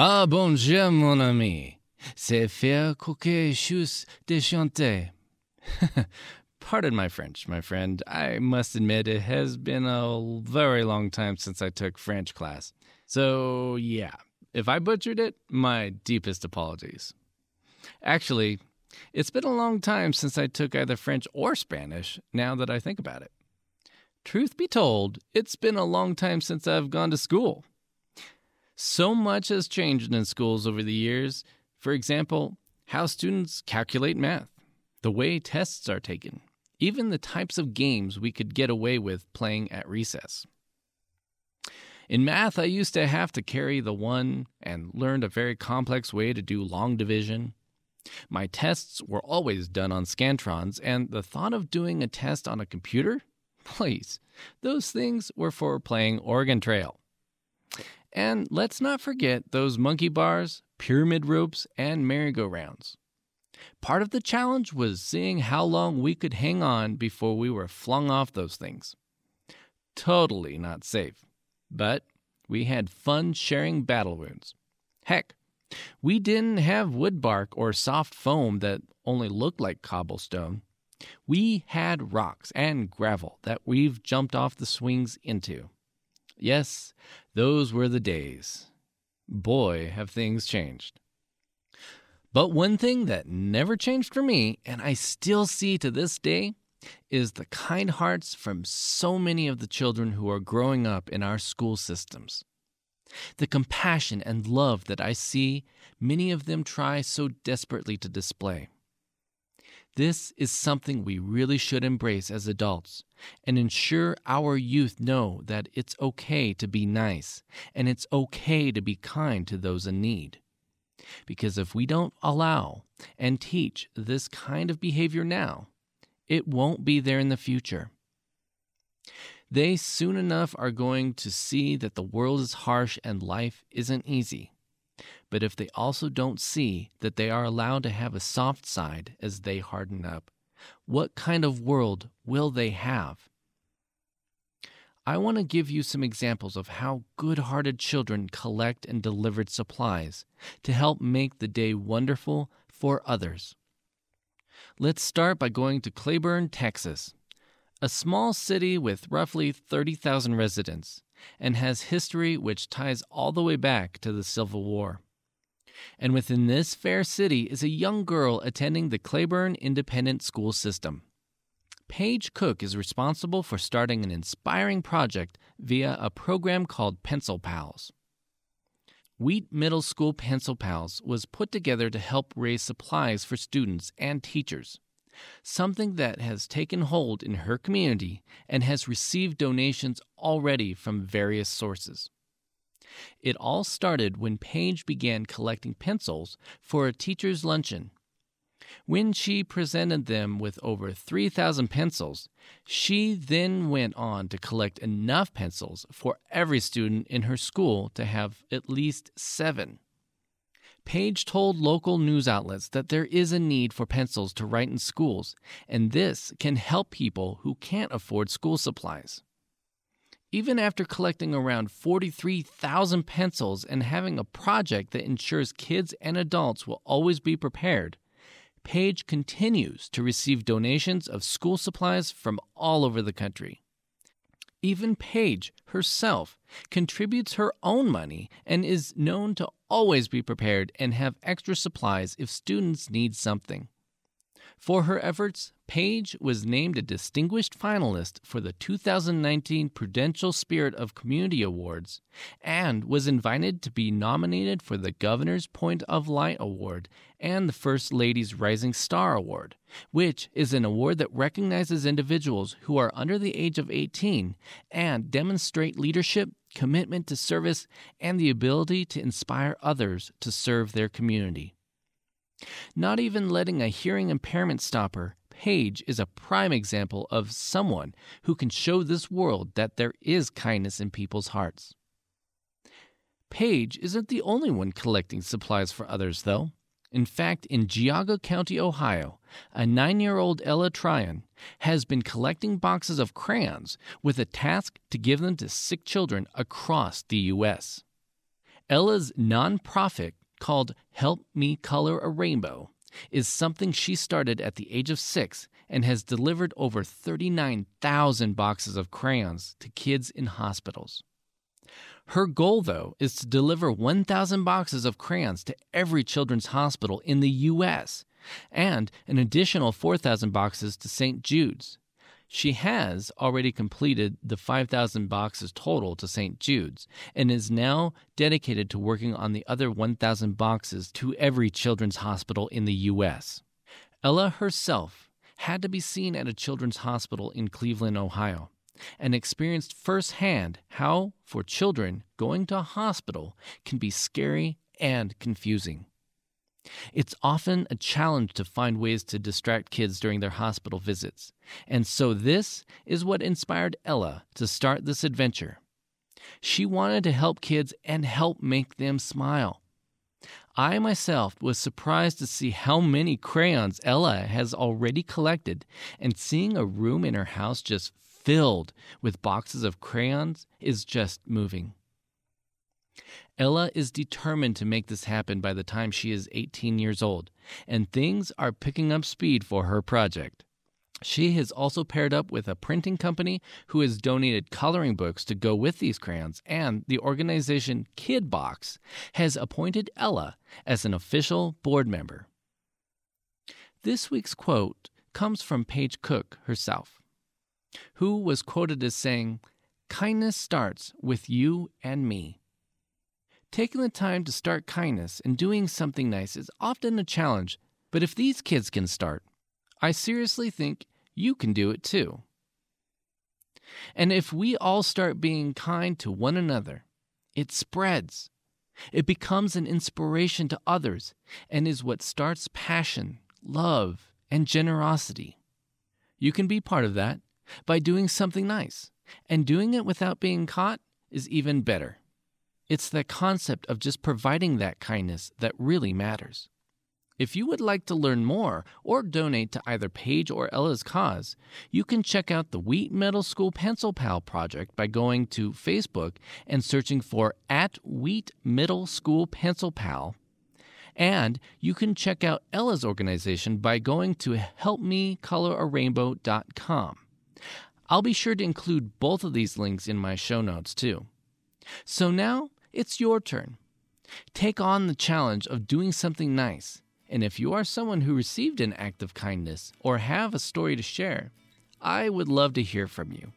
Ah, bon Dieu, mon ami. C'est faire quelque chose de chanter. Pardon my French, my friend. I must admit it has been a very long time since I took French class. So, yeah, if I butchered it, my deepest apologies. Actually, it's been a long time since I took either French or Spanish, now that I think about it. Truth be told, it's been a long time since I've gone to school. So much has changed in schools over the years. For example, how students calculate math, the way tests are taken, even the types of games we could get away with playing at recess. In math, I used to have to carry the one and learned a very complex way to do long division. My tests were always done on Scantrons, and the thought of doing a test on a computer? Please, those things were for playing Oregon Trail. And let's not forget those monkey bars, pyramid ropes, and merry-go-rounds. Part of the challenge was seeing how long we could hang on before we were flung off those things. Totally not safe. But we had fun sharing battle wounds. Heck, we didn't have wood bark or soft foam that only looked like cobblestone. We had rocks and gravel that we've jumped off the swings into. Yes, those were the days. Boy, have things changed. But one thing that never changed for me, and I still see to this day, is the kind hearts from so many of the children who are growing up in our school systems. The compassion and love that I see many of them try so desperately to display. This is something we really should embrace as adults and ensure our youth know that it's okay to be nice and it's okay to be kind to those in need. Because if we don't allow and teach this kind of behavior now, it won't be there in the future. They soon enough are going to see that the world is harsh and life isn't easy. But if they also don't see that they are allowed to have a soft side as they harden up, what kind of world will they have? I want to give you some examples of how good hearted children collect and deliver supplies to help make the day wonderful for others. Let's start by going to Cleburne, Texas, a small city with roughly 30,000 residents and has history which ties all the way back to the Civil War. And within this fair city is a young girl attending the Cleburne Independent School System. Paige Cook is responsible for starting an inspiring project via a program called Pencil Pals. Wheat Middle School Pencil Pals was put together to help raise supplies for students and teachers, something that has taken hold in her community and has received donations already from various sources. It all started when Paige began collecting pencils for a teacher's luncheon. When she presented them with over 3,000 pencils, she then went on to collect enough pencils for every student in her school to have at least seven. Paige told local news outlets that there is a need for pencils to write in schools, and this can help people who can't afford school supplies. Even after collecting around 43,000 pencils and having a project that ensures kids and adults will always be prepared, Paige continues to receive donations of school supplies from all over the country. Even Paige herself contributes her own money and is known to always be prepared and have extra supplies if students need something. For her efforts, Paige was named a distinguished finalist for the 2019 Prudential Spirit of Community Awards and was invited to be nominated for the Governor's Point of Light Award and the First Lady's Rising Star Award, which is an award that recognizes individuals who are under the age of 18 and demonstrate leadership, commitment to service, and the ability to inspire others to serve their community. Not even letting a hearing impairment stop her, Paige is a prime example of someone who can show this world that there is kindness in people's hearts. Paige isn't the only one collecting supplies for others, though. In fact, in Geauga County, Ohio, a nine year old Ella Tryon has been collecting boxes of crayons with a task to give them to sick children across the U.S. Ella's nonprofit called Help Me Color a Rainbow is something she started at the age of six and has delivered over 39,000 boxes of crayons to kids in hospitals. Her goal, though, is to deliver 1,000 boxes of crayons to every children's hospital in the U.S. and an additional 4,000 boxes to St. Jude's. She has already completed the 5,000 boxes total to St. Jude's and is now dedicated to working on the other 1,000 boxes to every children's hospital in the U.S. Ella herself had to be seen at a children's hospital in Cleveland, Ohio, and experienced firsthand how, for children, going to a hospital can be scary and confusing. It's often a challenge to find ways to distract kids during their hospital visits. And so, this is what inspired Ella to start this adventure. She wanted to help kids and help make them smile. I myself was surprised to see how many crayons Ella has already collected, and seeing a room in her house just filled with boxes of crayons is just moving. Ella is determined to make this happen by the time she is 18 years old, and things are picking up speed for her project. She has also paired up with a printing company who has donated coloring books to go with these crayons, and the organization KidBox has appointed Ella as an official board member. This week's quote comes from Paige Cook herself, who was quoted as saying, Kindness starts with you and me. Taking the time to start kindness and doing something nice is often a challenge, but if these kids can start, I seriously think you can do it too. And if we all start being kind to one another, it spreads. It becomes an inspiration to others and is what starts passion, love, and generosity. You can be part of that by doing something nice, and doing it without being caught is even better. It's the concept of just providing that kindness that really matters. If you would like to learn more or donate to either Paige or Ella's cause, you can check out the Wheat Middle School Pencil Pal project by going to Facebook and searching for at Wheat Middle School Pencil Pal. And you can check out Ella's organization by going to helpmecolorainbow.com. I'll be sure to include both of these links in my show notes too. So now it's your turn. Take on the challenge of doing something nice. And if you are someone who received an act of kindness or have a story to share, I would love to hear from you.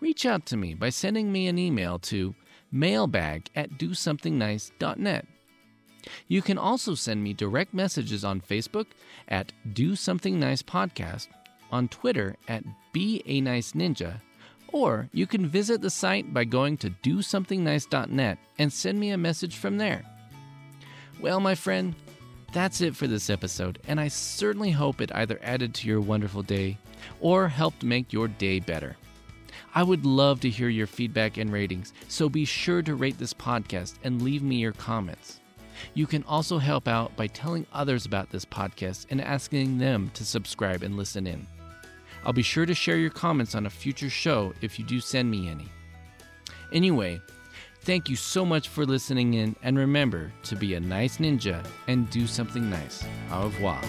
Reach out to me by sending me an email to mailbag at dosomethingnice.net. You can also send me direct messages on Facebook at Do Something Nice Podcast, on Twitter at Be a Nice Ninja, or you can visit the site by going to dosomethingnice.net and send me a message from there. Well, my friend, that's it for this episode, and I certainly hope it either added to your wonderful day or helped make your day better. I would love to hear your feedback and ratings, so be sure to rate this podcast and leave me your comments. You can also help out by telling others about this podcast and asking them to subscribe and listen in. I'll be sure to share your comments on a future show if you do send me any. Anyway, thank you so much for listening in, and remember to be a nice ninja and do something nice. Au revoir.